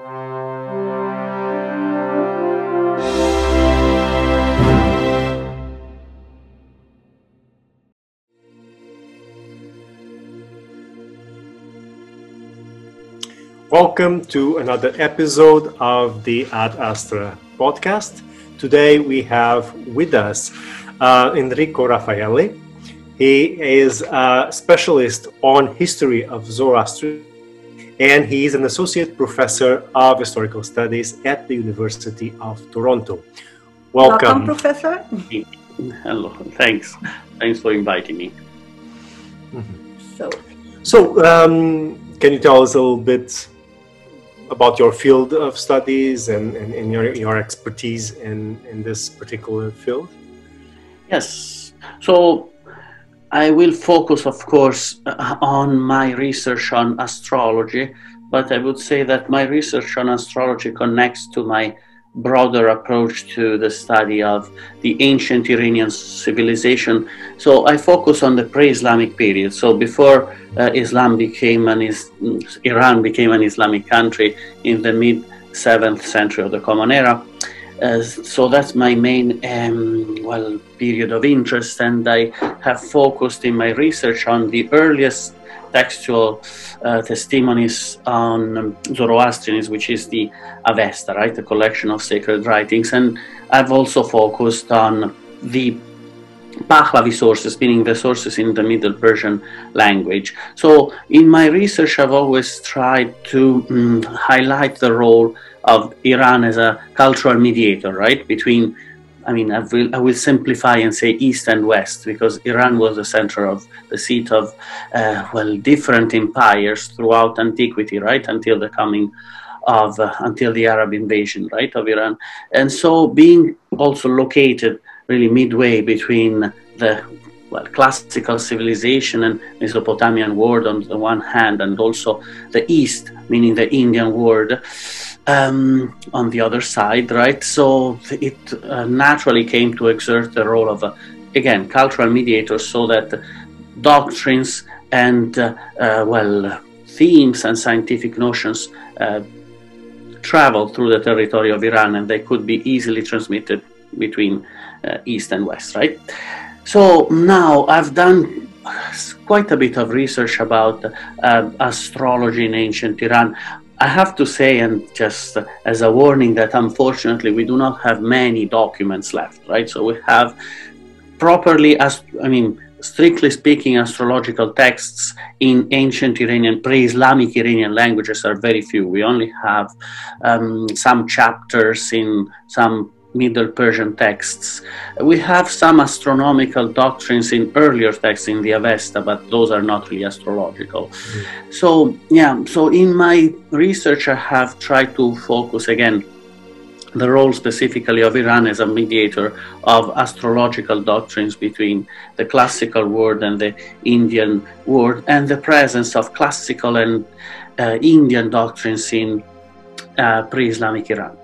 Welcome to another episode of the Ad Astra podcast. Today we have with us uh, Enrico Raffaelli. He is a specialist on history of Zoroaster and he is an associate professor of historical studies at the University of Toronto. Welcome, Welcome Professor. Hello, thanks. Thanks for inviting me. Mm-hmm. So, so um, can you tell us a little bit about your field of studies and, and, and, your, your expertise in, in this particular field? Yes. So I will focus, of course, uh, on my research on astrology, but I would say that my research on astrology connects to my broader approach to the study of the ancient Iranian civilization. So I focus on the pre-Islamic period. So before uh, Islam became an is- Iran became an Islamic country in the mid seventh century of the Common Era. Uh, so that's my main um, well period of interest, and I have focused in my research on the earliest textual uh, testimonies on Zoroastrianism, which is the Avesta, right, the collection of sacred writings. And I've also focused on the Pahlavi sources, meaning the sources in the Middle Persian language. So, in my research, I've always tried to um, highlight the role of Iran as a cultural mediator, right, between I mean, I will, I will simplify and say East and West because Iran was the center of the seat of, uh, well, different empires throughout antiquity, right, until the coming of, uh, until the Arab invasion, right, of Iran. And so being also located really midway between the well, classical civilization and Mesopotamian world on the one hand, and also the East, meaning the Indian world, um, on the other side, right? So it uh, naturally came to exert the role of, a, again, cultural mediators so that doctrines and, uh, uh, well, themes and scientific notions uh, travel through the territory of Iran and they could be easily transmitted between uh, East and West, right? So now I've done quite a bit of research about uh, astrology in ancient Iran. I have to say, and just as a warning, that unfortunately we do not have many documents left, right? So we have properly, as I mean, strictly speaking, astrological texts in ancient Iranian, pre Islamic Iranian languages are very few. We only have um, some chapters in some Middle Persian texts. We have some astronomical doctrines in earlier texts in the Avesta, but those are not really astrological. Mm. So, yeah, so in my research, I have tried to focus again the role specifically of Iran as a mediator of astrological doctrines between the classical world and the Indian world, and the presence of classical and uh, Indian doctrines in uh, pre Islamic Iran.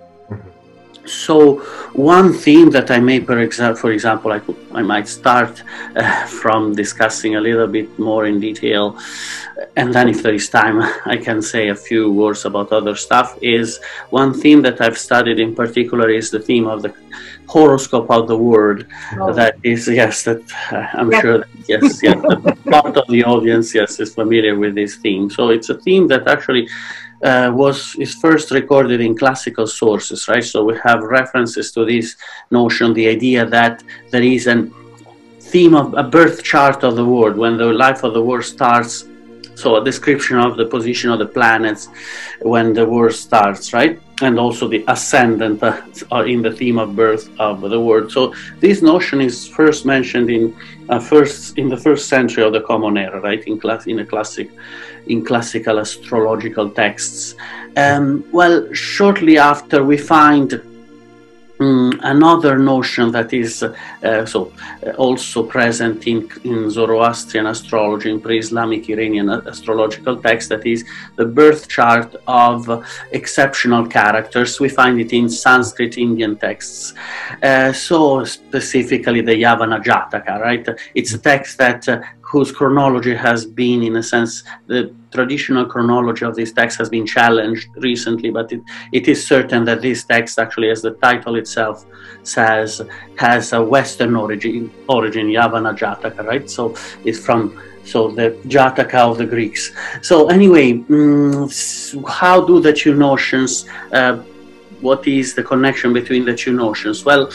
So one theme that I may, for example, for example, I, could, I might start uh, from discussing a little bit more in detail, and then if there is time, I can say a few words about other stuff. Is one theme that I've studied in particular is the theme of the horoscope of the word. Oh. That is, yes, that uh, I'm yes. sure, that, yes, yes, part of the audience, yes, is familiar with this theme. So it's a theme that actually uh, was is first recorded in classical sources, right? So we have references to this notion, the idea that there is a theme of a birth chart of the world when the life of the world starts. So a description of the position of the planets when the world starts, right? And also the ascendant uh, in the theme of birth of the world. So this notion is first mentioned in uh, first in the first century of the Common Era, right? In class in a classic in classical astrological texts. Um, well, shortly after, we find um, another notion that is uh, so uh, also present in, in Zoroastrian astrology, in pre-Islamic Iranian astrological text, that is the birth chart of exceptional characters. We find it in Sanskrit Indian texts. Uh, so specifically the Yavana Jataka, right? It's a text that uh, whose chronology has been, in a sense, the traditional chronology of this text has been challenged recently, but it, it is certain that this text, actually, as the title itself says, has a Western origin, origin Yavana Jataka, right? So it's from so the Jataka of the Greeks. So anyway, mm, how do the two notions? Uh, what is the connection between the two notions? Well,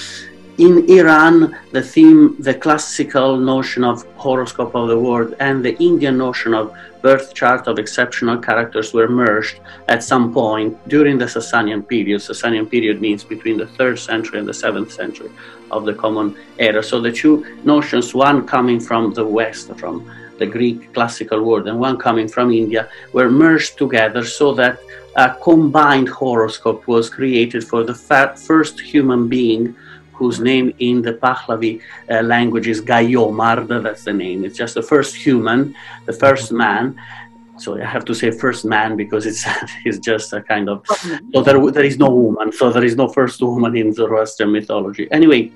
in Iran, the theme, the classical notion of horoscope of the world and the Indian notion of birth chart of exceptional characters were merged at some point during the Sasanian period. Sasanian period means between the 3rd century and the 7th century of the Common Era. So the two notions, one coming from the West, from the Greek classical world, and one coming from India, were merged together so that a combined horoscope was created for the first human being whose name in the Pahlavi uh, language is Gayomard, that's the name. It's just the first human, the first man. So I have to say first man because it's, it's just a kind of, so there, there is no woman, so there is no first woman in Zoroastrian mythology. Anyway,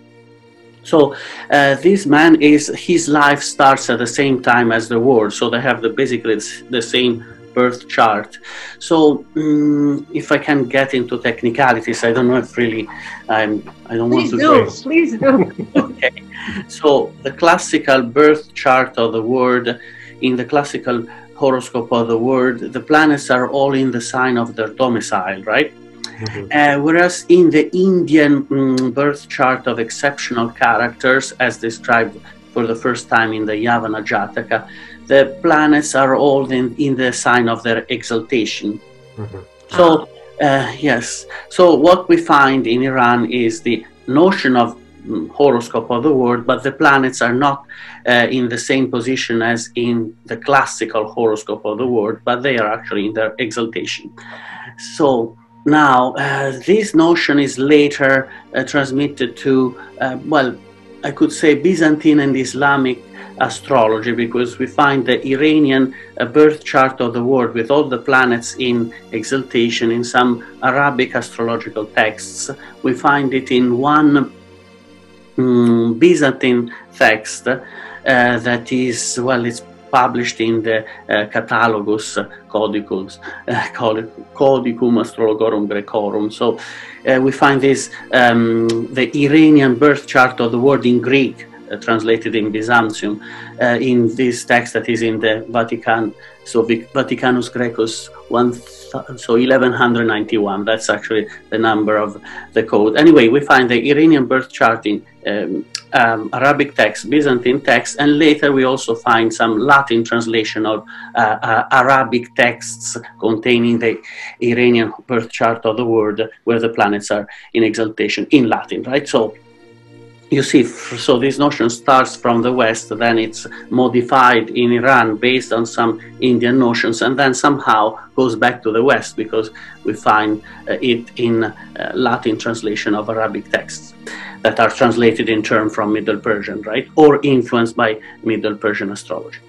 so uh, this man is, his life starts at the same time as the world. So they have the basically the same birth chart. So um, if I can get into technicalities, I don't know if really I'm. I don't please want to. Do, please do. okay. So the classical birth chart of the world, in the classical horoscope of the world, the planets are all in the sign of their domicile, right? Mm-hmm. Uh, whereas in the Indian um, birth chart of exceptional characters, as described for the first time in the Yavana Jataka, the planets are all in, in the sign of their exaltation. Mm-hmm. So, uh, yes. So, what we find in Iran is the notion of um, horoscope of the world, but the planets are not uh, in the same position as in the classical horoscope of the world, but they are actually in their exaltation. So, now, uh, this notion is later uh, transmitted to, uh, well, I could say Byzantine and Islamic astrology because we find the Iranian uh, birth chart of the world with all the planets in exaltation in some Arabic astrological texts. We find it in one um, Byzantine text uh, that is, well, it's published in the uh, Catalogus Codicus, uh, Codicum Astrologorum Graecorum. So uh, we find this, um, the Iranian birth chart of the world in Greek uh, translated in Byzantium uh, in this text that is in the Vatican, so Vaticanus Graecus one, so 1191. That's actually the number of the code. Anyway, we find the Iranian birth chart in um, um, Arabic text, Byzantine text, and later we also find some Latin translation of uh, uh, Arabic texts containing the Iranian birth chart of the world, where the planets are in exaltation in Latin, right? So you see, so this notion starts from the West, then it's modified in Iran based on some Indian notions, and then somehow goes back to the West because we find uh, it in uh, Latin translation of Arabic texts that are translated in turn from Middle Persian, right, or influenced by Middle Persian astrology.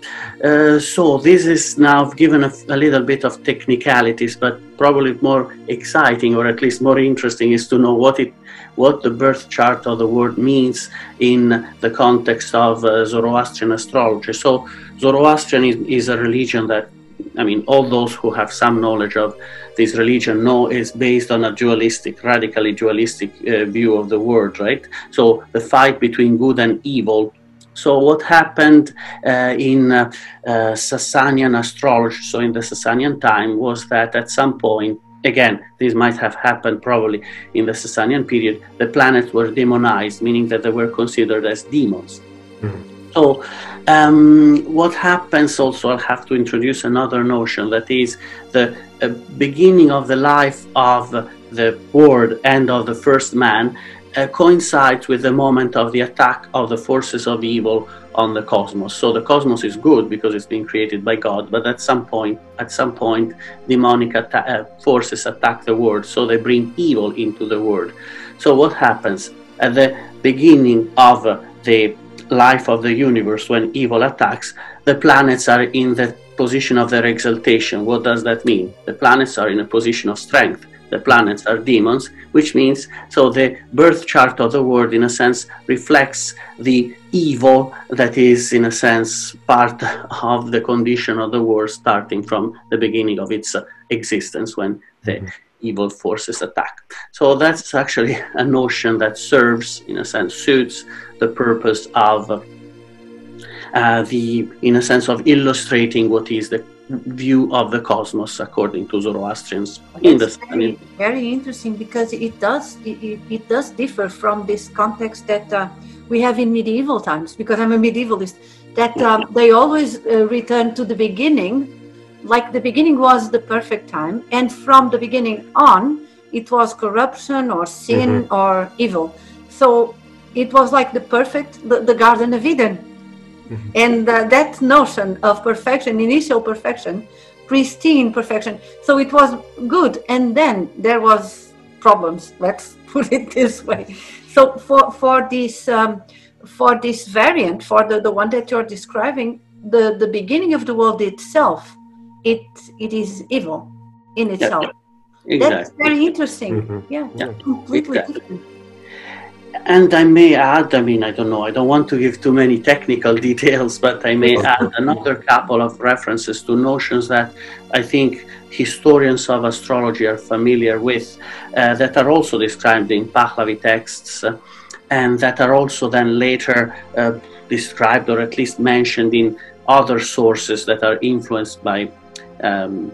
Uh, so this is now given a, a little bit of technicalities, but probably more exciting or at least more interesting is to know what it what the birth chart of the world means in the context of uh, Zoroastrian astrology. So, Zoroastrian is, is, a religion that, I mean, all those who have some knowledge of this religion know is based on a dualistic, radically dualistic uh, view of the world, right? So, the fight between good and evil. So, what happened uh, in uh, uh, Sasanian astrology, so in the Sasanian time, was that at some point again, this might have happened probably in the Sasanian period, the planets were demonized, meaning that they were considered as demons. Mm-hmm. So, um, what happens also, I'll have to introduce another notion that is the uh, beginning of the life of the world and of the first man uh, coincides with the moment of the attack of the forces of evil on the cosmos. So the cosmos is good because it's been created by God, but at some point, at some point, demonic atta- uh, forces attack the world, so they bring evil into the world. So what happens at the beginning of the life of the universe when evil attacks? The planets are in the position of their exaltation. What does that mean? The planets are in a position of strength the planets are demons, which means so the birth chart of the world, in a sense, reflects the evil that is, in a sense, part of the condition of the world starting from the beginning of its uh, existence when the mm-hmm. evil forces attack. So that's actually a notion that serves, in a sense, suits the purpose of uh, the, in a sense, of illustrating what is the view of the cosmos according to Zoroastrians in the very, very interesting because it does it, it, does differ from this context that uh, we have in medieval times because I'm a medievalist that um, they always uh, return to the beginning like the beginning was the perfect time and from the beginning on it was corruption or sin mm-hmm. or evil. So it was like the perfect the, the garden of eden Mm-hmm. And uh, that notion of perfection, initial perfection, pristine perfection. So it was good, and then there was problems. Let's put it this way. So for for this um, for this variant, for the, the one that you're describing, the the beginning of the world itself, it it is evil in itself. Yeah, exactly. That's very interesting. Mm-hmm. Yeah, yeah, completely exactly. different and I may add, I mean, I don't know, I don't want to give too many technical details, but I may add another couple of references to notions that I think historians of astrology are familiar with, uh, that are also described in Pahlavi texts, uh, and that are also then later uh, described or at least mentioned in other sources that are influenced by. Um,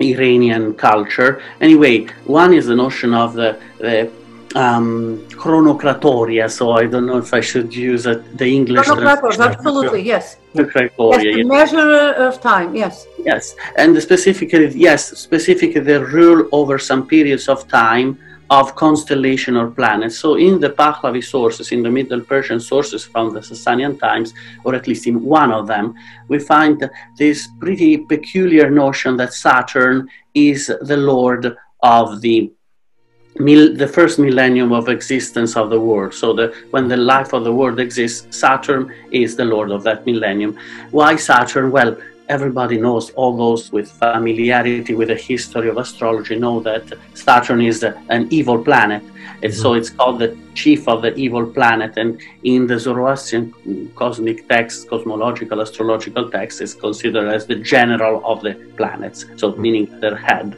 Iranian culture. Anyway, one is the notion of the, the um, chronocratoria, so I don't know if I should use a, the English. Absolutely, yes. The cratoria, yes, the measure of time, yes. Yes, and specifically, yes, specifically the rule over some periods of time of constellation or planets. So in the Pahlavi sources, in the Middle Persian sources from the Sasanian times, or at least in one of them, we find this pretty peculiar notion that Saturn is the lord of the mil- the first millennium of existence of the world. So the, when the life of the world exists, Saturn is the lord of that millennium. Why Saturn? Well, everybody knows, all those with familiarity with the history of astrology know that Saturn is an evil planet. And mm-hmm. so it's called the chief of the evil planet. And in the Zoroastrian cosmic text, cosmological, astrological text, is considered as the general of the planets, so mm-hmm. meaning their head.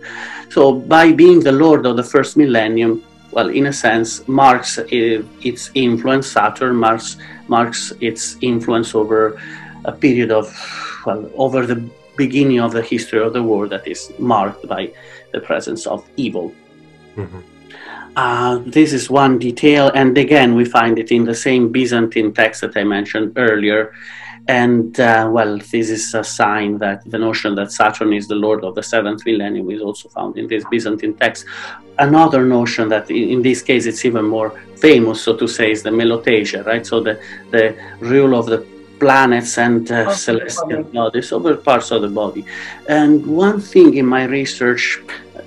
So by being the lord of the first millennium, well, in a sense, marks its influence, Saturn marks, marks its influence over a period of, well, over the beginning of the history of the world that is marked by the presence of evil. Mm-hmm. Uh, this is one detail, and again, we find it in the same Byzantine text that I mentioned earlier. And uh, well, this is a sign that the notion that Saturn is the lord of the seventh millennium is also found in this Byzantine text. Another notion that in, in this case it's even more famous, so to say, is the Melothesia, right? So the, the rule of the planets and uh, celestial bodies over parts of the body. And one thing in my research,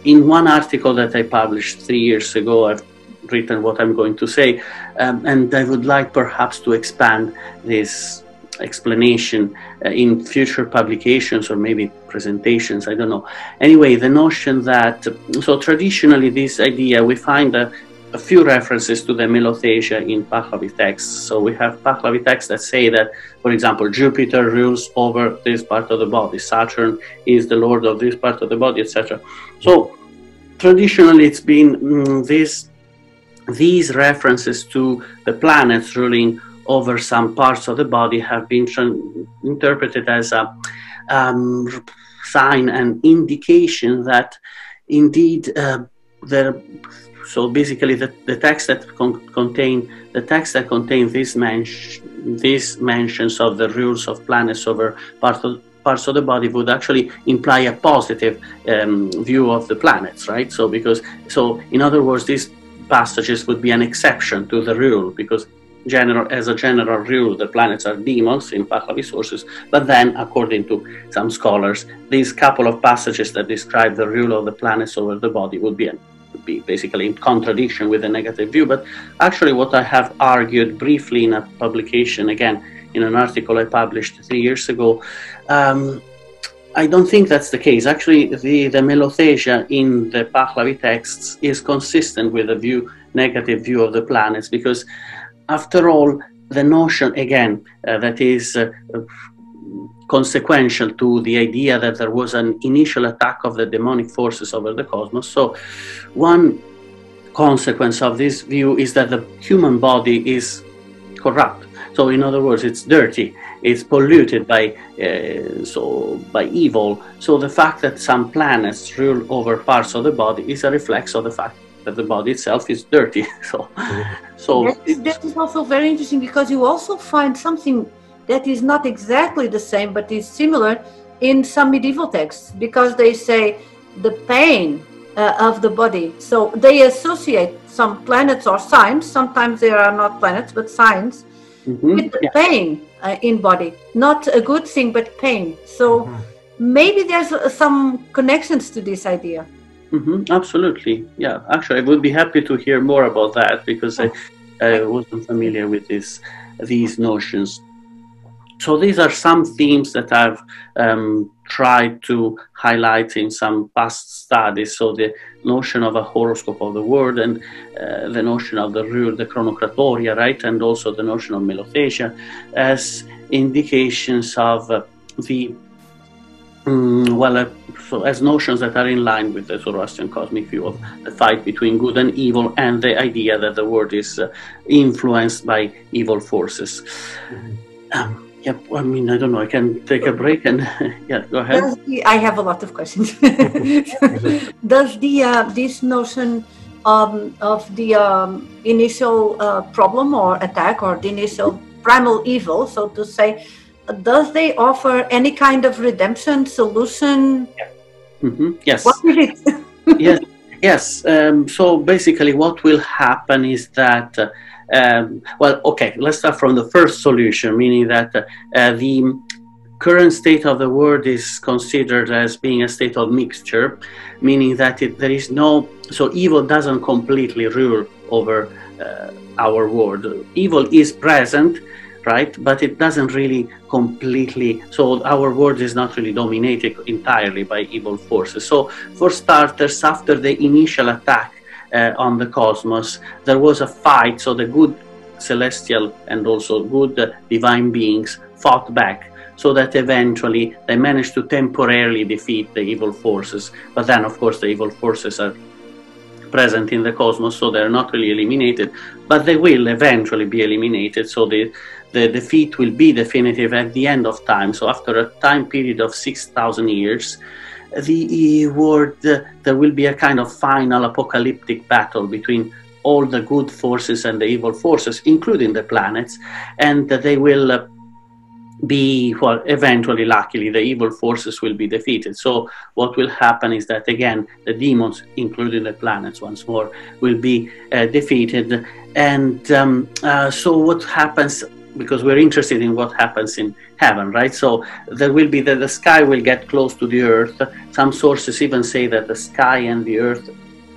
in one article that I published three years ago, I've written what I'm going to say, um, and I would like perhaps to expand this explanation uh, in future publications or maybe presentations i don't know anyway the notion that so traditionally this idea we find a, a few references to the Melothesia in Pahlavi texts. So we have Pahlavi texts that say that, for example, Jupiter rules over this part of the body, Saturn is the lord of this part of the body, etc. So traditionally, it's been mm, this, these references to the planets ruling over some parts of the body have been interpreted as a um, sign and indication that indeed uh, there so basically the, the text that con- contain the text that contain these, these mentions of the rules of planets over parts of, parts of the body would actually imply a positive um, view of the planets right? So because so in other words these passages would be an exception to the rule because general as a general rule the planets are demons in Pahlavi sources but then according to some scholars these couple of passages that describe the rule of the planets over the body would be an be basically in contradiction with a negative view. But actually, what I have argued briefly in a publication, again, in an article I published three years ago, um, I don't think that's the case. Actually, the, the melothesia in the Pahlavi texts is consistent with a view, negative view of the planets, because after all, the notion, again, uh, that is uh, consequential to the idea that there was an initial attack of the demonic forces over the cosmos. So, one consequence of this view is that the human body is corrupt. So, in other words, it's dirty, it's polluted by uh, so by evil. So, the fact that some planets rule over parts of the body is a reflex of the fact that the body itself is dirty. so, so that, that is also very interesting because you also find something that is not exactly the same but is similar in some medieval texts because they say the pain uh, of the body. So they associate some planets or signs, sometimes they are not planets but signs, mm-hmm. with the yeah. pain uh, in body. Not a good thing, but pain. So mm-hmm. maybe there's uh, some connections to this idea. Mm-hmm, absolutely. Yeah, actually, I would be happy to hear more about that because I, I wasn't familiar with this, these notions. So these are some themes that I've um, tried to highlight in some past studies. So the notion of a horoscope of the world and uh, the notion of the rule, the chronocratoria, right, and also the notion of melothesia as indications of uh, the um, well, uh, so as notions that are in line with the Zoroastrian cosmic view of the fight between good and evil, and the idea that the world is uh, influenced by evil forces. Mm-hmm. Um, Yep. I mean, I don't know. I can take a break and yeah, go ahead. The, I have a lot of questions. Does the uh, this notion um, of the um, initial uh, problem or attack or the initial primal evil, so to say, does they offer any kind of redemption solution? Yeah. Mm-hmm. Yes. What is it? yes. Yes. Um, so basically, what will happen is that. Uh, um, well, okay, let's start from the first solution, meaning that uh, the current state of the world is considered as being a state of mixture, meaning that it, there is no, so evil doesn't completely rule over uh, our world. Evil is present, right? But it doesn't really completely, so our world is not really dominated entirely by evil forces. So, for starters, after the initial attack uh, on the cosmos, there was a fight. So the good celestial and also good uh, divine beings fought back so that eventually they managed to temporarily defeat the evil forces. But then, of course, the evil forces are present in the cosmos, so they're not really eliminated, but they will eventually be eliminated. So the, the defeat will be definitive at the end of time. So after a time period of 6,000 years, the world, there will be a kind of final apocalyptic battle between all the good forces and the evil forces, including the planets, and they will uh, be, well, eventually, luckily, the evil forces will be defeated. So, what will happen is that, again, the demons, including the planets once more, will be uh, defeated. And um, uh, so, what happens because we're interested in what happens in heaven, right? So there will be that the sky will get close to the earth. Some sources even say that the sky and the earth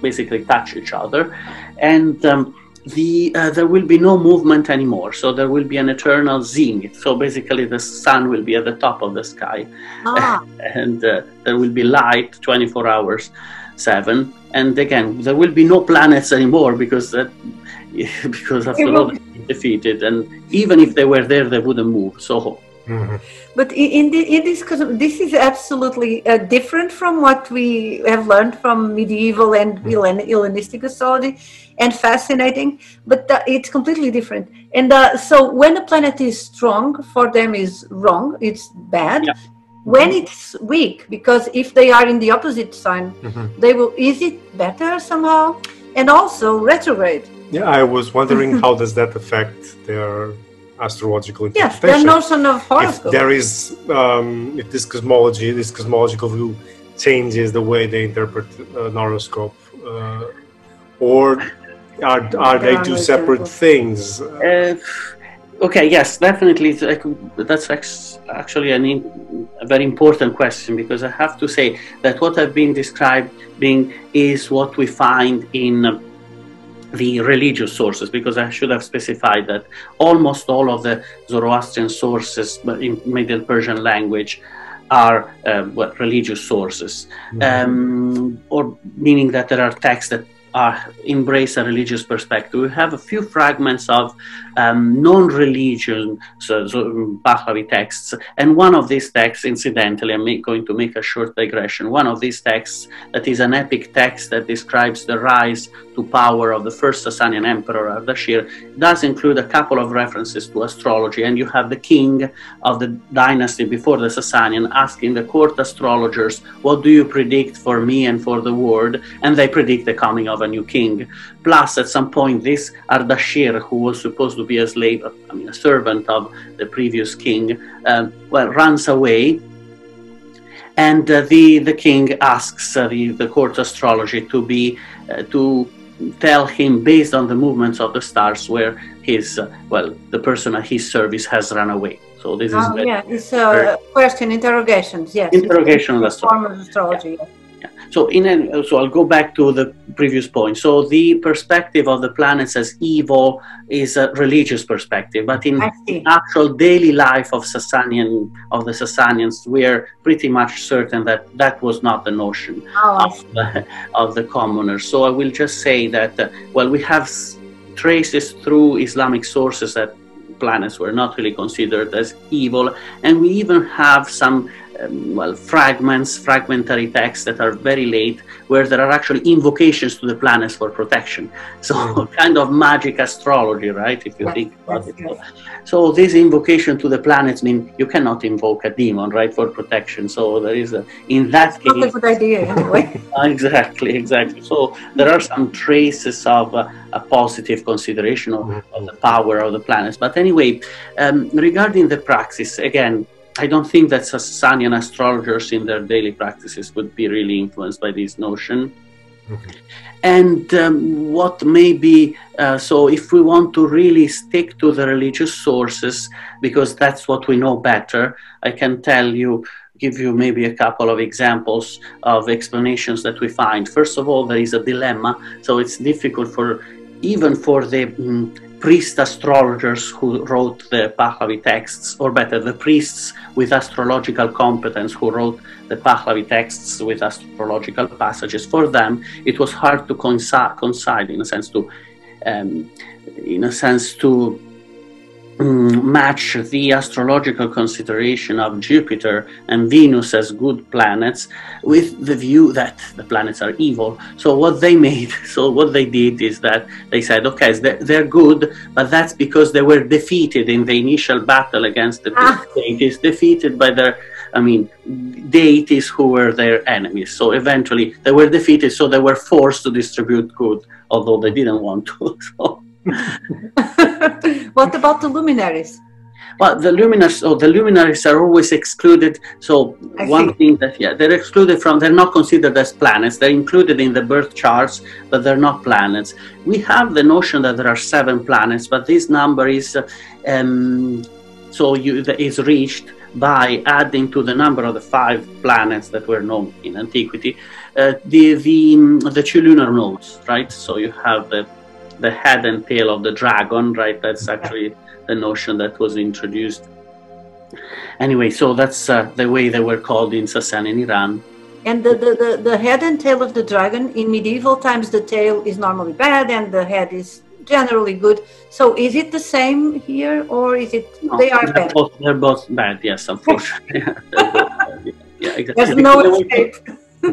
basically touch each other, and um, the uh, there will be no movement anymore. So there will be an eternal zenith. So basically, the sun will be at the top of the sky, ah. and uh, there will be light 24 hours, seven. And again, there will be no planets anymore because that because after all defeated, and even if they were there, they wouldn't move. So. Mm-hmm. But in, the, in this, this is absolutely uh, different from what we have learned from medieval and mm-hmm. Hellenistic astrology, and fascinating. But uh, it's completely different. And uh, so, when a planet is strong, for them is wrong. It's bad. Yeah. When mm-hmm. it's weak, because if they are in the opposite sign, mm-hmm. they will. Is it better somehow? And also retrograde yeah, I was wondering how does that affect their astrological interpretation? Yes, their notion of horoscope. If there is, um, if this cosmology, this cosmological view changes the way they interpret uh, an horoscope, uh, or are are they two separate things? Uh, okay, yes, definitely. That's actually an, a very important question because I have to say that what I've been describing is what we find in the religious sources because I should have specified that almost all of the Zoroastrian sources in Middle Persian language are uh, religious sources, um, or meaning that there are texts that uh, embrace a religious perspective. We have a few fragments of um, non-religion so, so Pahlavi texts, and one of these texts, incidentally, I'm make, going to make a short digression. One of these texts that is an epic text that describes the rise to power of the first Sasanian emperor Ardashir does include a couple of references to astrology, and you have the king of the dynasty before the Sasanian asking the court astrologers, "What do you predict for me and for the world?" And they predict the coming of a new king. Plus, at some point, this Ardashir, who was supposed to be a slave, I mean, a servant of the previous king, um, well, runs away. And uh, the, the king asks uh, the, the court astrology to be uh, to tell him based on the movements of the stars where his uh, well the person at his service has run away. So this oh, is yeah, it's a question interrogations. Yes, interrogation it's a form of astrology. Yeah. So in so I'll go back to the previous point. So the perspective of the planets as evil is a religious perspective, but in actual daily life of Sasanian of the Sasanians, we're pretty much certain that that was not the notion oh, of, the, of the commoners. So I will just say that uh, well, we have traces through Islamic sources that planets were not really considered as evil, and we even have some um, well, fragments, fragmentary texts that are very late, where there are actually invocations to the planets for protection. So, kind of magic astrology, right? If you think about it. So, this invocation to the planets mean you cannot invoke a demon, right, for protection. So, there is a, in that case. Not a good idea, anyway. exactly, exactly. So, there are some traces of uh, a positive consideration of, of, the power of the planets. But anyway, um, regarding the praxis, again, I don't think that Sasanian astrologers in their daily practices would be really influenced by this notion. Mm-hmm. And um, what may be uh, so, if we want to really stick to the religious sources, because that's what we know better, I can tell you, give you maybe a couple of examples of explanations that we find. First of all, there is a dilemma, so it's difficult for even for the um, priest astrologers who wrote the Pahlavi texts, or better, the priests with astrological competence who wrote the Pahlavi texts with astrological passages. For them, it was hard to coincide, in a sense, to, um, in a sense, to match the astrological consideration of Jupiter and Venus as good planets with the view that the planets are evil. So what they made, so what they did is that they said, okay, they're good, but that's because they were defeated in the initial battle against the ah. deities, defeated by their, I mean, deities who were their enemies. So eventually they were defeated, so they were forced to distribute good, although they didn't want to. So what about the luminaries? Well, the luminaries, oh, the luminaries are always excluded. So I one see. thing that yeah, they're excluded from. They're not considered as planets. They're included in the birth charts, but they're not planets. We have the notion that there are seven planets, but this number is um, so you, is reached by adding to the number of the five planets that were known in antiquity uh, the the the two lunar nodes, right? So you have the the head and tail of the dragon, right? That's actually the notion that was introduced. Anyway, so that's uh, the way they were called in Sasanian Iran. And the, the, the, the, head and tail of the dragon, in medieval times, the tail is normally bad and the head is generally good. So is it the same here or is it, no, they are bad? Both, they're both bad, yes, unfortunately. yeah, exactly. There's no escape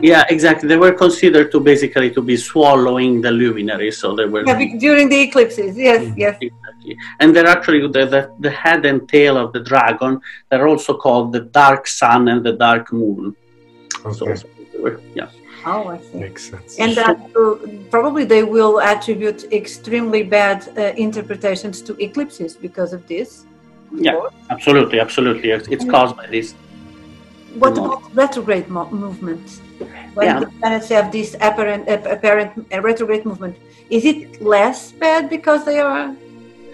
yeah, exactly. They were considered to basically to be swallowing the luminary, so they were yeah, during the eclipses. Yes, mm-hmm. yes. Exactly. And they're actually the, the, the head and tail of the dragon. They're also called the dark sun and the dark moon. Okay. So, were, yeah. Oh, I see. Makes sense. And uh, probably they will attribute extremely bad uh, interpretations to eclipses because of this. Yeah, absolutely, absolutely. It's caused by this. What about retrograde mo- movement? When yeah. the planets have this apparent apparent retrograde movement is it less bad because they are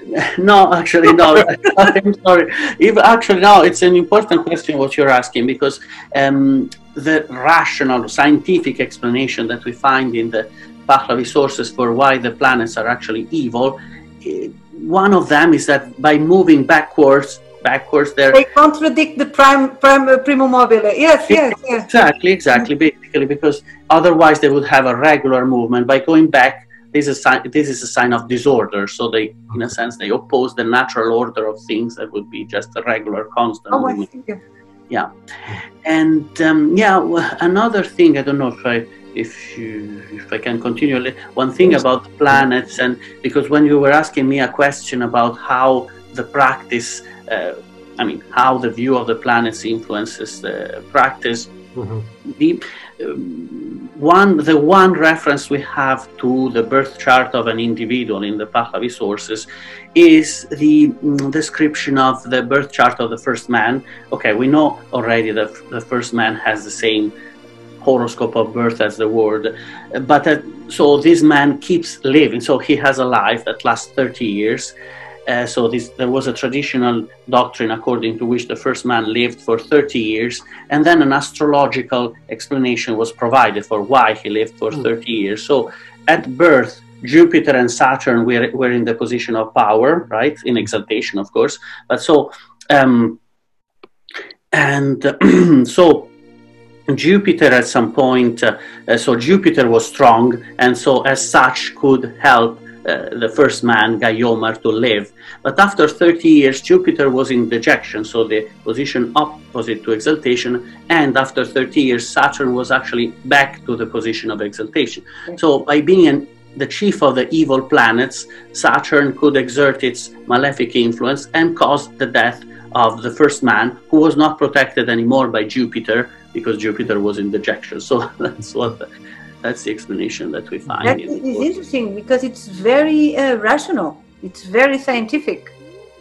no actually no i'm sorry if actually no it's an important question what you're asking because um, the rational scientific explanation that we find in the Pahlavi sources for why the planets are actually evil eh, one of them is that by moving backwards backwards. They're They contradict the prime, prime uh, primum mobile. Yes, yes, yes. Exactly, exactly. Basically, because otherwise they would have a regular movement. By going back, this is a sign, this is a sign of disorder. So they, in a sense, they oppose the natural order of things that would be just a regular, constant Oh, I movement. see. Yeah, and um, yeah, well, another thing I don't know if I if you if I can continue. One thing about the planets, and because when you were asking me a question about how the practice, I mean, how the view of the planets influences the practice, Mhm. the um, one the one reference we have to the birth chart of an individual in the Pahlavi sources is the mm, description of the birth chart of the first man. Okay, we know already that the first man has the same horoscope of birth as the word, uh, but uh, so this man keeps living. So he has a life that lasts 30 years. Uh, so this, there was a traditional doctrine according to which the first man lived for 30 years, and then an astrological explanation was provided for why he lived for Mm. 30 years. So at birth, Jupiter and Saturn were, were in the position of power, right? In exaltation, of course. But so, um, and so Jupiter at some point, uh, uh, so Jupiter was strong, and so as such could help uh, the first man, Gayomard, to live. But after 30 years, Jupiter was in dejection, so the position opposite to exaltation, and after 30 years, Saturn was actually back to the position of exaltation. So by being an, the chief of the evil planets, Saturn could exert its malefic influence and cause the death of the first man, who was not protected anymore by Jupiter because Jupiter was in dejection. So that's what. The, that's the explanation that we find. That in is interesting because it's very uh, rational. It's very scientific.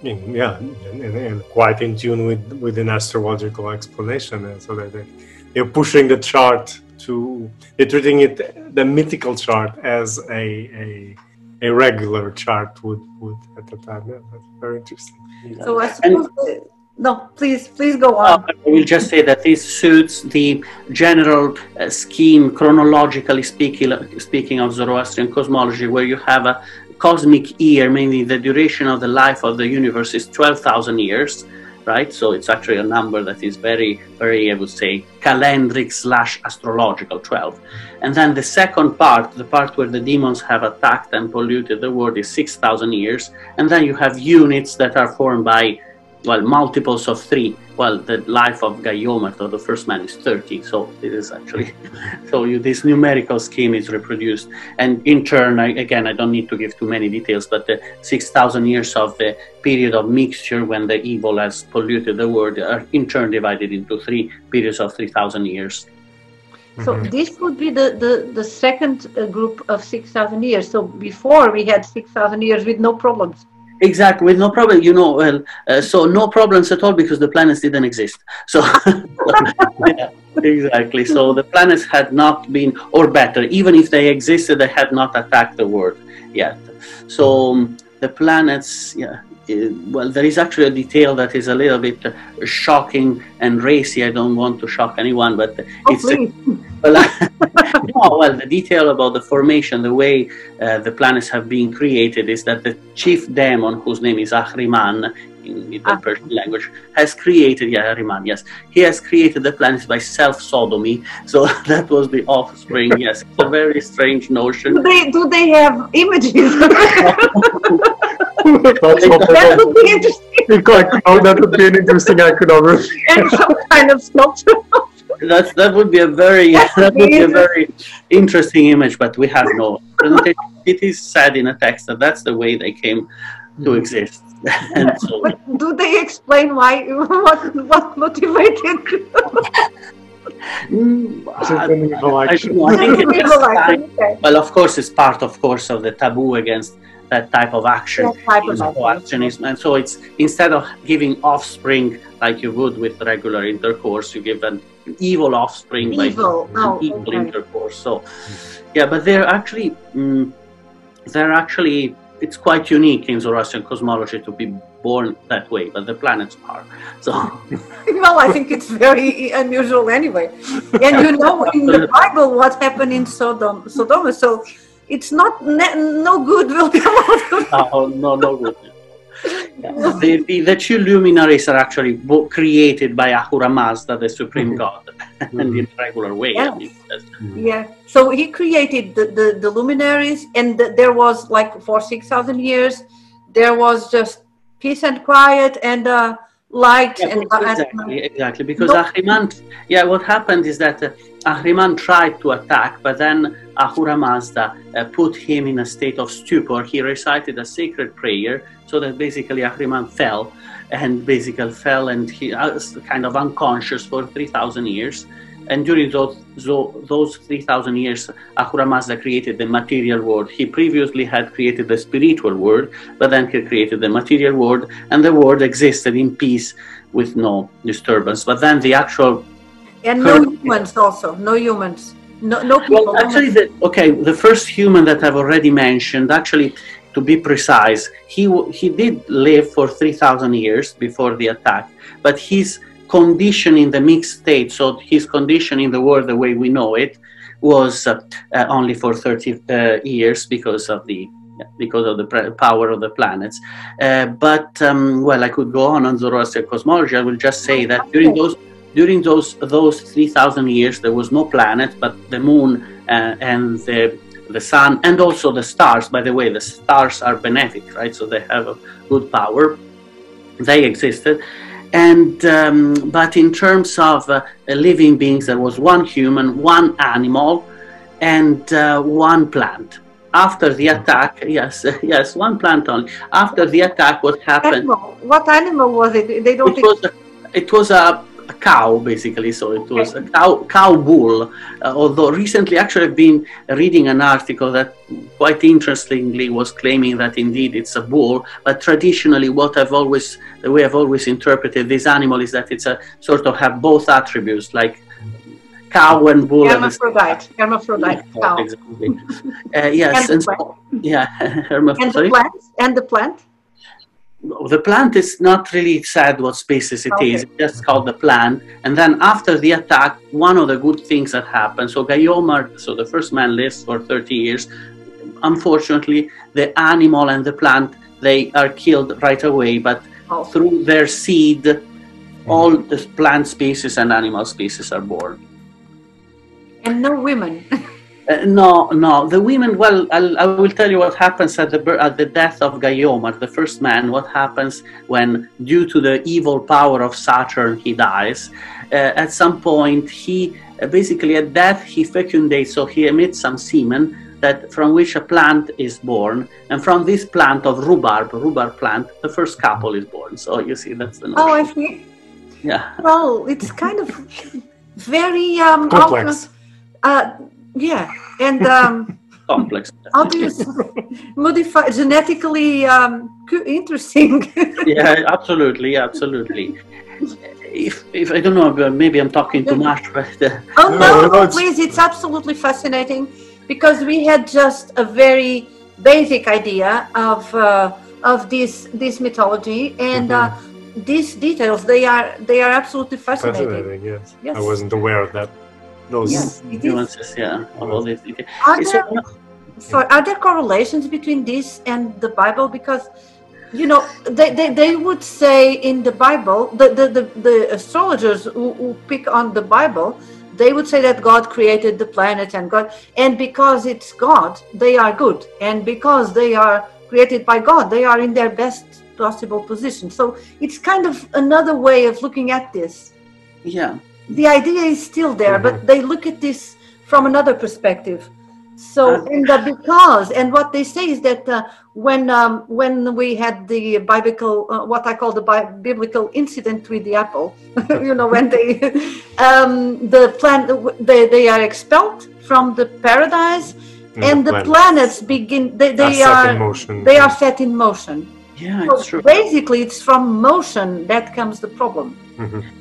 In- yeah, and, and, and quite in tune with with an astrological explanation, and so that they, they're pushing the chart to they're treating it the mythical chart as a a, a regular chart would would at the time. Yeah, that's very interesting. So I suppose. uh, no, please, please go on. Uh, I will just say that this suits the general uh, scheme, chronologically speaking, speaking of Zoroastrian cosmology, where you have a cosmic year, meaning the duration of the life of the universe is 12,000 years, right? So it's actually a number that is very, very, I would say, calendric slash astrological, 12. And then the second part, the part where the demons have attacked and polluted the world, is 6,000 years. And then you have units that are formed by well, multiples of three. Well, the life of Gayomard, the first man, is 30. So it is actually, so you, this numerical scheme is reproduced. And in turn, I, again, I don't need to give too many details, but the 6,000 years of the period of mixture when the evil has polluted the world are in turn divided into three periods of 3,000 years. So Mhm. this would be the, the, the second uh, group of 6,000 years. So before we had 6,000 years with no problems. Exactly, with no problem. You know, well, uh, so no problems at all because the planets didn't exist. So, yeah, exactly. So the planets had not been, or better, even if they existed, they had not attacked the world yet. So um, the planets, yeah. Well, there is actually a detail that is a little bit uh, shocking and racy. I don't want to shock anyone, but Oh, it's please. well, no, well, the detail about the formation, the way uh, the planets have been created, is that the chief demon, whose name is Ahriman in the Ah. Persian language, has created, yeah, Ahriman, yes, he has created the planets by self sodomy. So that was the offspring, yes. It's a very strange Do notion. they, do they have images? That's what that would be interesting. oh, that would be an interesting iconography. And some kind of sculpture. That's, that would be a very that would be a very interesting image, but we have no presentation. It is said in a text that that's the way they came to exist. and so, do they explain why? What what motivated? Mm, Is I- I action? don't know, I think it People just like kind- it, okay. well, of course, it's part, of course, of the taboo against that type of action. That type in of action. And so it's instead of giving offspring like you would with regular intercourse, you give an evil offspring by Evil. Oh, evil okay. intercourse. So, yeah, but they're actually, mm, they're actually, it's quite unique in Zoroastrian cosmology to be born that way, but the planets are. So, Well, I think it's very unusual anyway. And you know in the Bible what happened in Sodom, Sodom. So it's not ne- no good will come out of no, no, no good. the, the, the, two luminaries are actually created by Ahura Mazda, the supreme mm-hmm. god, mm-hmm. and in a regular way. Yeah. I mean, mm-hmm. yeah. So he created the, the, the luminaries, and the, there was like for 6,000 years, there was just peace and quiet and uh, light. Yeah, and, exactly, and, exactly. Because no. Ahriman, yeah, what happened is that uh, Ahriman tried to attack, but then Ahura Mazda uh, put him in a state of stupor. He recited a sacred prayer so that basically Ahriman fell and basically fell and he was kind of unconscious for 3,000 years. And during those, those 3,000 years, Ahura Mazda created the material world. He previously had created the spiritual world, but then he created the material world, and the world existed in peace with no disturbance. But then the actual. And no humans also, no humans. No, no people. Well, actually, the, okay, the first human that I've already mentioned, actually, to be precise, he, he did live for 3,000 years before the attack, but his condition in the mixed state, so his condition in the world the way we know it, was uh, uh, only for 30 uh, years because of the because of the power of the planets. Uh, but um, well, I could go on on Zoroastrian cosmology. I will just say that during those during those those 3,000 years, there was no planet, but the moon uh, and the the sun and also the stars. By the way, the stars are benefic, right? So they have a good power. They existed and um, but in terms of uh, living beings there was one human one animal and uh, one plant after the attack yes yes one plant only after the attack what happened animal. what animal was it they don't it was a, it was a a cow basically so it was a cow, cow bull. Uh, although recently actually i've been reading an article that quite interestingly was claiming that indeed it's a bull but traditionally what i've always the way i've always interpreted this animal is that it's a sort of have both attributes like cow and bull hermaphrodite. hermaphrodite yeah, cow. exactly. uh, yes and, and so, yeah hermaphrodite and the plant? And the plant the plant is not really said what species it okay. is. It's just called the plant. And then after the attack, one of the good things that happened. So Gayomard, so the first man lives for 30 years. Unfortunately, the animal and the plant they are killed right away. But oh. through their seed, mm-hmm. all the plant species and animal species are born. And no women. Uh, no, no. The women. Well, I'll, I will tell you what happens at the at the death of Gayomard, the first man. What happens when, due to the evil power of Saturn, he dies. Uh, at some point, he uh, basically at death he fecundates, so he emits some semen that from which a plant is born, and from this plant of rhubarb, rhubarb plant, the first couple is born. So you see, that's the. Notion. Oh, I see. Yeah. Well, it's kind of very um, complex. uh, yeah, and um, complex. How do you modify genetically um, interesting? yeah, absolutely, absolutely. If, if I don't know, maybe I'm talking too much, but uh, oh no, no, no please, it's absolutely fascinating because we had just a very basic idea of uh, of this this mythology and. Uh, mm-hmm. Uh, these details they are they are absolutely fascinating. Fascinating, yes. yes. I wasn't aware of that those yes, nuances, yeah, of all these details. Are there, so, are there correlations between this and the Bible? Because you know they, they, they would say in the bible the, the, the, the astrologers who, who, pick on the bible they would say that god created the planets and god and because it's god they are good. And because they are created by god they are in their best possible position. So it's kind of another way of looking at this. Yeah the idea is still there, mm-hmm. but they look at this from another perspective. So, and uh, because, and what they say is that uh, when um, when we had the biblical, uh, what I call the bi- biblical incident with the apple, you know, when they, um, the plant, they, they are expelled from the paradise, and, and the, planets. planets. begin. They, they are, are they are set in motion. Yeah, so it's true. Basically, it's from motion that comes the problem. Mm-hmm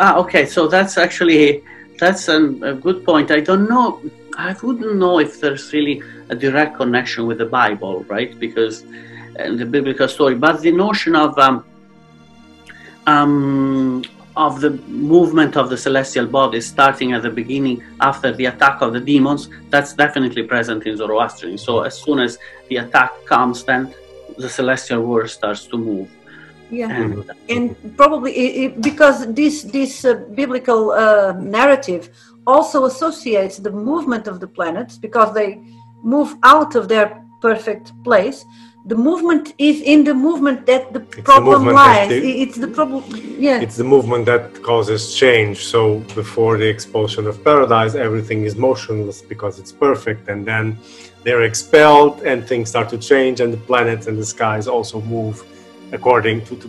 ah, okay, so that's actually that's an, a good point. I don't know. I wouldn't know if there's really a direct connection with the Bible, right? Because the biblical story, but the notion of um, um, of the movement of the celestial bodies starting at the beginning after the attack of the demons, that's definitely present in Zoroastrian. So as soon as the attack comes, then the celestial world starts to move. Yeah. And, and probably it, because this this uh, biblical uh, narrative also associates the movement of the planets because they move out of their perfect place. The movement is in the movement that the It's problem that lies. the- it's the problem yeah. It's the movement that causes change. So before the expulsion of paradise, everything is motionless because it's perfect, and then they're expelled, and things start to change, and the planets and the skies also move according to to,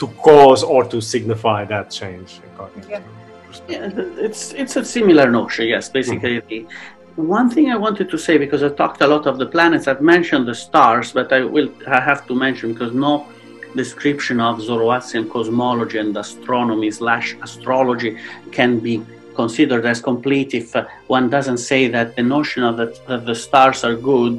to cause or to signify that change. According Yeah. to Yeah, it's it's a similar notion. Yes, basically. the- One thing I wanted to say because I talked a lot of the planets. I've mentioned the stars, but I will I have to mention because no description of Zoroastrian cosmology and astronomy slash astrology can be considered as complete if uh, one doesn't say that the notion of that, that the stars are good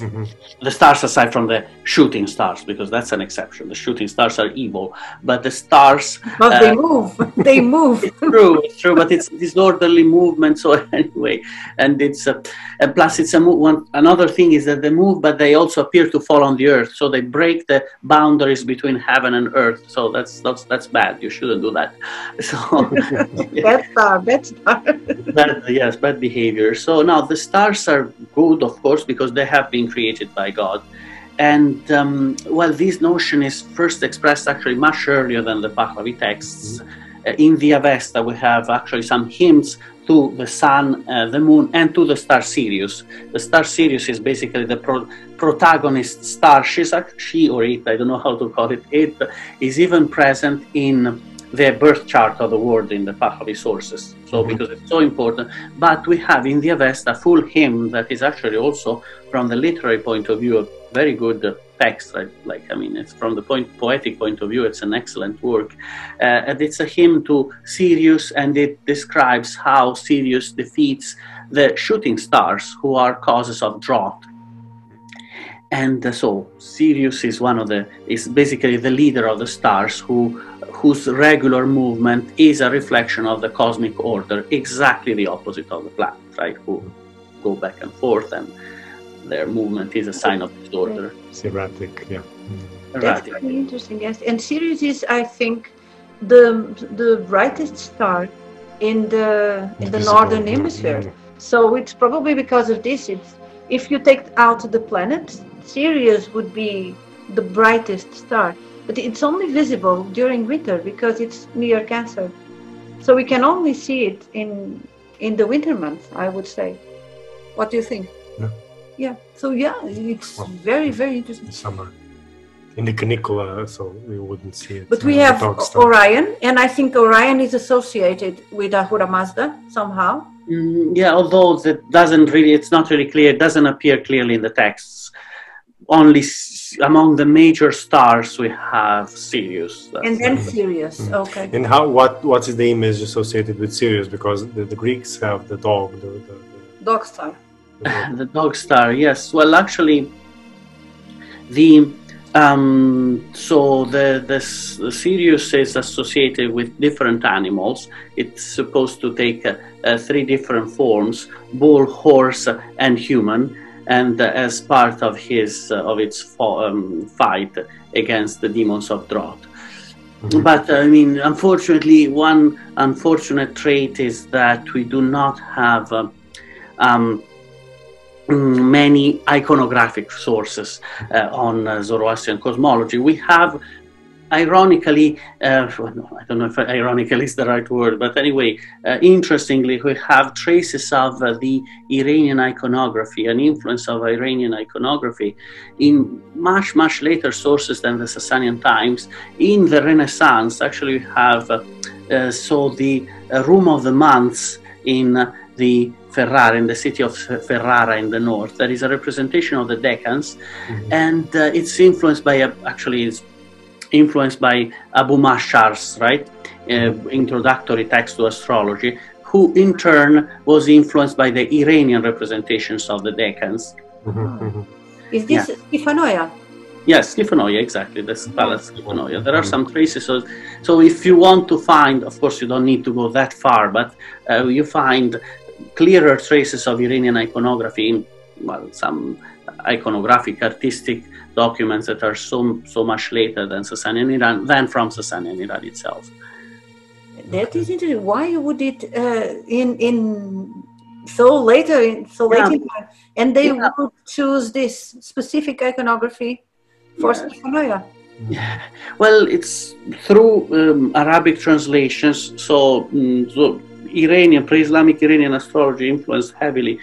Mhm. the stars aside from the shooting stars because that's an exception the shooting stars are evil but the stars but uh, they move they move true, it's true, but it's disorderly movement. So anyway, and it's uh, and plus it's a move. One another thing is that they move, but they also appear to fall on the earth. So they break the boundaries between heaven and earth. So that's that's that's bad. You shouldn't do that. So bad star bad star bad, yes, bad behavior. So now the stars are good, of course, because they have been created by God. And um, well, this notion is first expressed actually much earlier than the Pahlavi texts. Uh, in the Avesta, we have actually some hymns to the sun, uh, the moon, and to the star Sirius. The star Sirius is basically the pro- protagonist star. She's she or it, I don't know how to call it. It is even present in the birth chart of the world in the Pahlavi sources. So Mhm. because it's so important. But we have in the Avesta a full hymn that is actually also, from the literary point of view, a very good text. Right? Like I mean, it's from the point poetic point of view, it's an excellent work. Uh, and it's a hymn to Sirius, and it describes how Sirius defeats the shooting stars, who are causes of drought. And so Sirius is one of the is basically the leader of the stars who whose regular movement is a reflection of the cosmic order, exactly the opposite of the planets, right? Who go back and forth and their movement is a sign of disorder. It's erratic. Yeah. Mm. That's Erratic. very interesting. Yes, and Sirius is, I think, the the brightest star in the in the northern hemisphere. yeah. So it's probably because of this. It's if you take out the planets, Sirius would be the brightest star, but it's only visible during winter because it's near Cancer. So we can only see it in in the winter months. I would say. What do you think? Yeah. Yeah. So yeah, it's Well, very very interesting. In summer. In the Canicula, so we wouldn't see it. But we the have. Orion, and I think Orion is associated with Ahura Mazda somehow. Mm, yeah, although that doesn't really, it's not really clear, it doesn't appear clearly in the texts. Only s- among the major stars we have Sirius. That's- And then. Sirius. Mhm. Okay. And how? What? What is the image associated with Sirius? Because the, the Greeks have the dog. The, the, Dog star. the, the dog star yes well actually the um, so the, the the Sirius is associated with different animals. It's supposed to take uh, uh, three different forms: bull, horse, and human. And as part of his uh, of its fo- um, fight against the demons of drought. Mhm. But I mean, unfortunately, one unfortunate trait is that we do not have um, mm, many iconographic sources uh, on uh, Zoroastrian cosmology. We have, ironically, uh, well, no, I don't know if ironically is the right word, but anyway, uh, interestingly, we have traces of uh, the Iranian iconography, an influence of Iranian iconography in much, much later sources than the Sasanian times. In the Renaissance, actually, we have uh, uh, so the uh, Room of the Months in the Ferrara, in the city of Ferrara in the north. There is a representation of the Decans, Mhm. and uh, it's influenced by a, actually it's influenced by Abu Ma'shar's right uh, introductory text to astrology, who in turn was influenced by the Iranian representations of the Decans. Mhm, mhm. Is this Schifanoia? Yes, Schifanoia, exactly. That's Palace Schifanoia. There are some traces. Of, so if you want to find, of course, you don't need to go that far, but uh, you find clearer traces of Iranian iconography in well, some iconographic artistic documents that are so so much later than Sasanian Iran than from Sasanian Iran itself. That is interesting. Why would it uh, in in so later in so late Yeah. in time, and they Yeah. would choose this specific iconography for Yeah. Schifanoia? Well, it's through um, Arabic translations. So, mm, so Iranian, pre-Islamic Iranian astrology influenced heavily,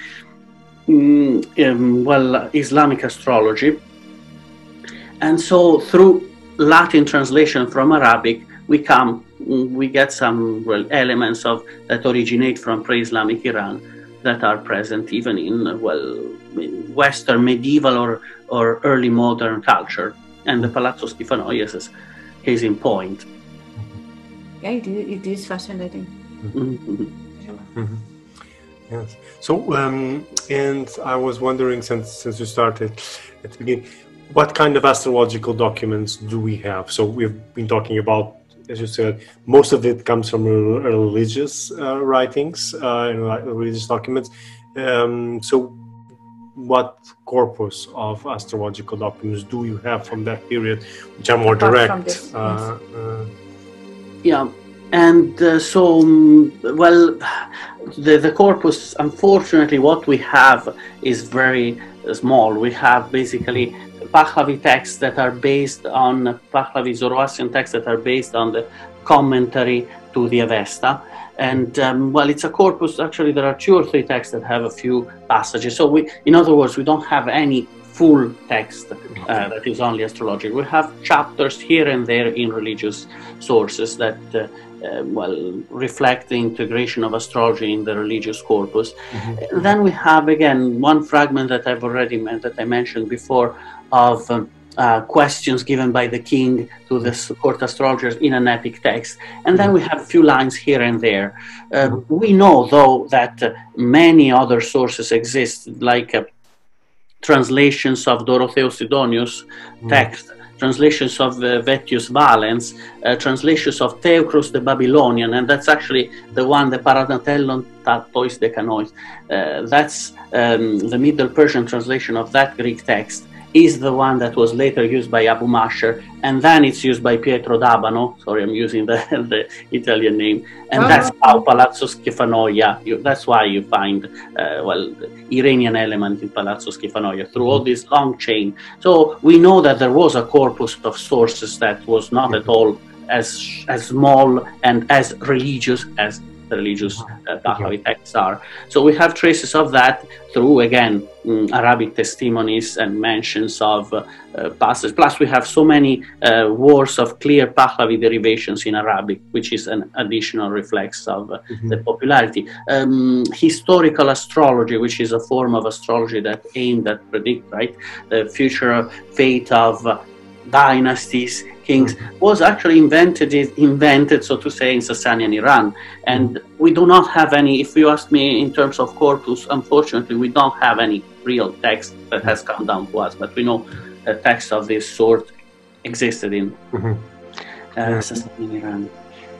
mm, um, well, Islamic astrology. And so, through Latin translation from Arabic, we come, we get some well, elements of that originate from pre-Islamic Iran that are present even in well, Western medieval or or early modern culture and the Palazzo Schifanoia is case in point. Yeah, it is, it is fascinating. Mhm. Mhm. Yes. So, um, and I was wondering, since since you started at the beginning, what kind of astrological documents do we have? So we've been talking about, as you said, most of it comes from religious uh, writings uh, and religious documents. Um, so, what corpus of astrological documents do you have from that period, which are more direct? from this, yes. uh, uh, Yeah, and uh, so um, well, the the corpus. Unfortunately, what we have is very small. We have basically Pahlavi texts that are based on Pahlavi Zoroastrian texts that are based on the commentary to the Avesta. And um, well, it's a corpus. Actually, there are two or three texts that have a few passages. So we, in other words, we don't have any full text uh, that is only astrological. We have chapters here and there in religious sources that, uh, uh, well, reflect the integration of astrology in the religious corpus. mhm. Then we have again one fragment that I've already meant that I mentioned before of um, uh, questions given by the king to the court astrologers in an epic text, and then we have a few lines here and there. Uh, we know though that uh, many other sources exist, like uh, translations of Dorotheus Sidonius text, translations of uh, Vettius Valens, uh, translations of Teucros the Babylonian, and that's actually the one, the Paranatellon Tatois Decanois. Uh, that's um, the Middle Persian translation of that Greek text. Is the one that was later used by Abu Ma'shar, and then it's used by Pietro d'Abano. Sorry, I'm using the, the Italian name, and Oh. that's how Palazzo Schifanoia. You, that's why you find uh, well the Iranian element in Palazzo Schifanoia through all this long chain. So we know that there was a corpus of sources that was not at all as as small and as religious as religious uh, Pahlavi texts are. So we have traces of that through again mm, Arabic testimonies and mentions of uh, uh, passages. Plus, we have so many uh, words of clear Pahlavi derivations in Arabic, which is an additional reflex of uh, Mhm. the popularity. Um, historical astrology, which is a form of astrology that aimed at predict right the future fate of uh, dynasties, kings, was actually invented invented so to say in Sasanian Iran, and we do not have any. If you ask me in terms of corpus, unfortunately, we don't have any real text that has come down to us, but we know a text of this sort existed in Mhm. uh, Sasanian Iran.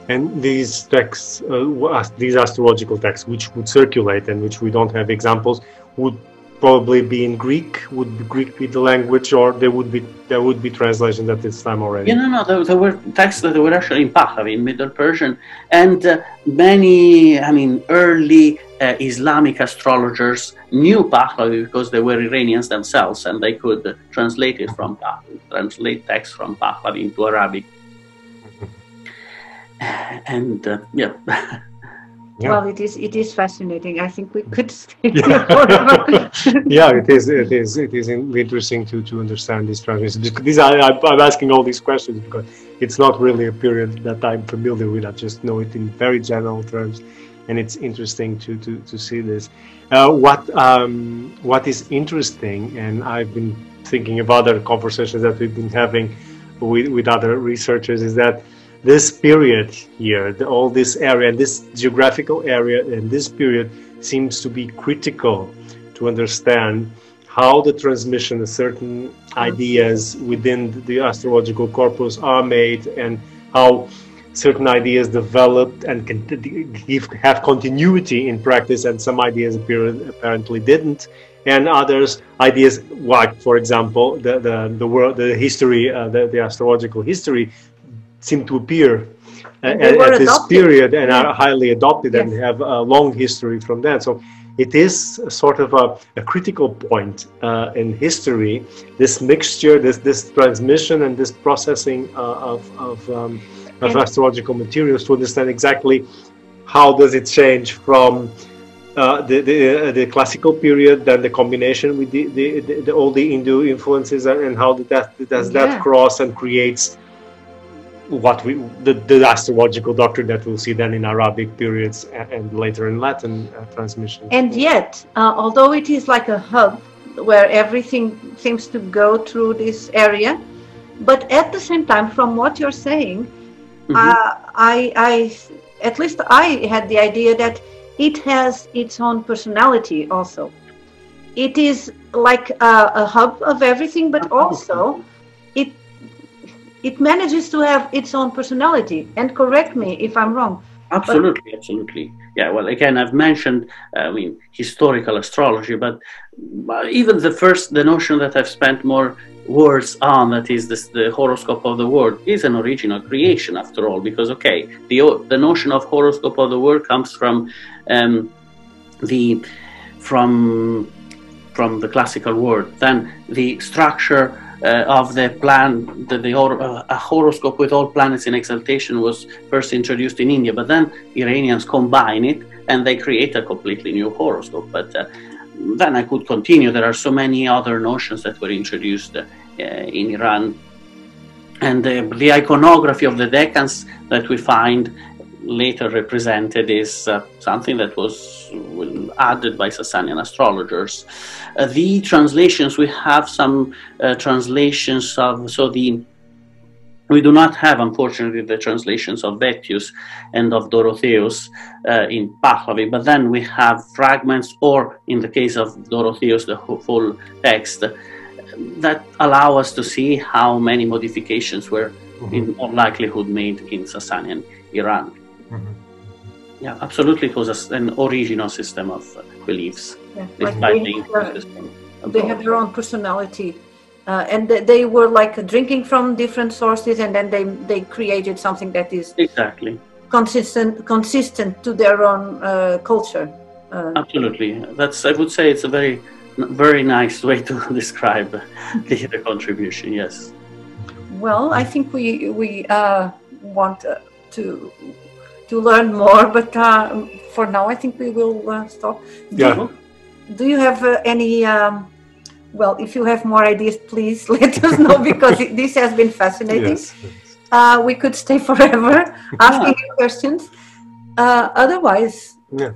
And these texts, uh, these astrological texts, which would circulate and which we don't have examples, would probably be in Greek. Would Greek be the language, or there would be there would be translations at this time already? Yeah, no, no, there, there were texts that were actually in Pahlavi, in Middle Persian, and uh, many, I mean, early uh, Islamic astrologers knew Pahlavi because they were Iranians themselves, and they could uh, translate it from Pahlavi, translate text from Pahlavi into Arabic. And uh, yeah, Yeah. Well, it is it is fascinating. I think we could stay Yeah. forever. yeah, it is. It is. It is interesting to to understand these transmissions. These I- I'm asking all these questions because it's not really a period that I'm familiar with. I just know it in very general terms, and it's interesting to to to see this. Uh, what um, what is interesting, and I've been thinking of other conversations that we've been having with with other researchers, is that this period here, the, all this area, this geographical area, and this period seems to be critical to understand how the transmission of certain ideas within the astrological corpus are made and how certain ideas developed and can give, have continuity in practice, and some ideas apparently didn't, and others ideas like, for example, the the the world, the history, uh, the, the astrological history, seem to appear at, at this period and are highly adopted yes. and have a long history from that. So it is sort of a, a critical point uh, in history. This mixture, this this transmission, and this processing uh, of of, um, of and astrological materials to understand exactly how does it change from uh, the the, uh, the, classical period, then the combination with the, the, the all the Hindu influences, and how that does yeah. that cross and creates what we the, the astrological doctrine that we'll see then in Arabic periods and, and later in Latin uh, transmission. And yet, uh, although it is like a hub where everything seems to go through this area, but at the same time, from what you're saying, mm-hmm. uh, I, I, at least I had the idea that it has its own personality also. It is like a, a hub of everything, but also it manages to have its own personality. And correct me if I'm wrong. Absolutely, but, absolutely. Yeah. Well, again, I've mentioned, uh, I mean, historical astrology, but even the first, the notion that I've spent more words on, that is this, the horoscope of the world, is an original creation after all. Because okay, the the notion of horoscope of the world comes from um, the from from the classical world. Then the structure uh, of the plan, the, the uh, a horoscope with all planets in exaltation was first introduced in India, but then Iranians combine it and they create a completely new horoscope. But uh, then I could continue. There are so many other notions that were introduced uh, in Iran. And the iconography of the decans that we find later represented is uh, something that was added by Sasanian astrologers. Uh, the translations, we have some uh, translations of, so the we do not have, unfortunately, the translations of Vettius and of Dorotheus uh, in Pahlavi, but then we have fragments, or in the case of Dorotheus, the full text, that allow us to see how many modifications were mm-hmm. in all likelihood made in Sasanian Iran. Mm-hmm. Yeah, absolutely. It was a, an original system of uh, beliefs. Yeah, like they, they had their own personality. Uh, and they were like drinking from different sources and then they they created something that is exactly consistent consistent to their own uh, culture uh, absolutely that's i would say it's a very very nice way to describe the, the contribution yes well i think we we uh, want uh, to to learn more. But uh, for now, I think we will uh, stop. Yeah. Do, do you have uh, any? Um, well, if you have more ideas, please let us know because this has been fascinating. Yes. Uh, we could stay forever asking you questions. Uh, otherwise, yeah.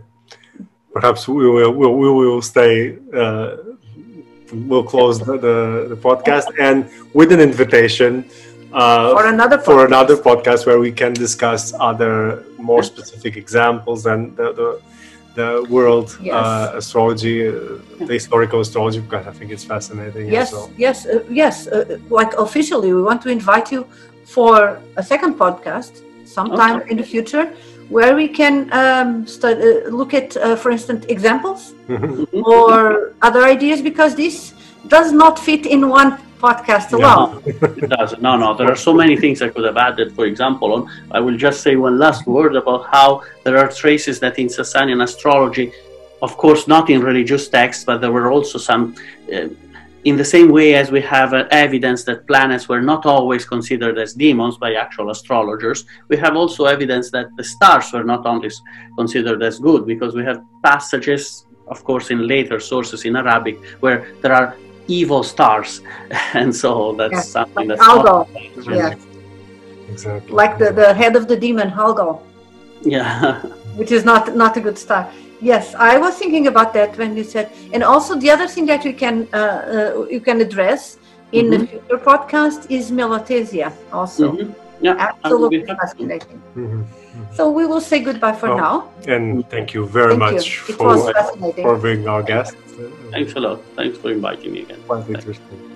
Perhaps we will. We will, we will stay uh, we'll close the, the, the, podcast and with an invitation uh, for another podcast. for another podcast where we can discuss other more specific examples and the the, the world yes. uh, astrology, uh, the historical astrology, because I think it's fascinating. Yes, yes, uh, yes. Uh, like officially, we want to invite you for a second podcast sometime okay. in the future where we can um, uh, look at, for instance, examples or other ideas because this does not fit in one podcast alone. Yeah, it does. No, no. There are so many things I could have added. For example, on, I will just say one last word about how there are traces that in Sasanian astrology, of course, not in religious texts, but there were also some. Uh, in the same way as we have uh, evidence that planets were not always considered as demons by actual astrologers, we have also evidence that the stars were not only considered as good, because we have passages, of course, in later sources in Arabic, where there are evil stars, and so that's yeah. something that's Algol. Yeah, exactly. Like the, the head of the demon, Algol. Yeah, which is not not a good star. Yes, I was thinking about that when you said, and also the other thing that you can uh, uh, you can address in mm-hmm. the future podcast is Melothesia also. Mm-hmm. Yeah, absolutely fascinating. Mm-hmm. Mm-hmm. So we will say goodbye for oh, now. And thank you very thank much you. for, for being our guest. Thanks a lot. Thanks for inviting me again. Quite interesting.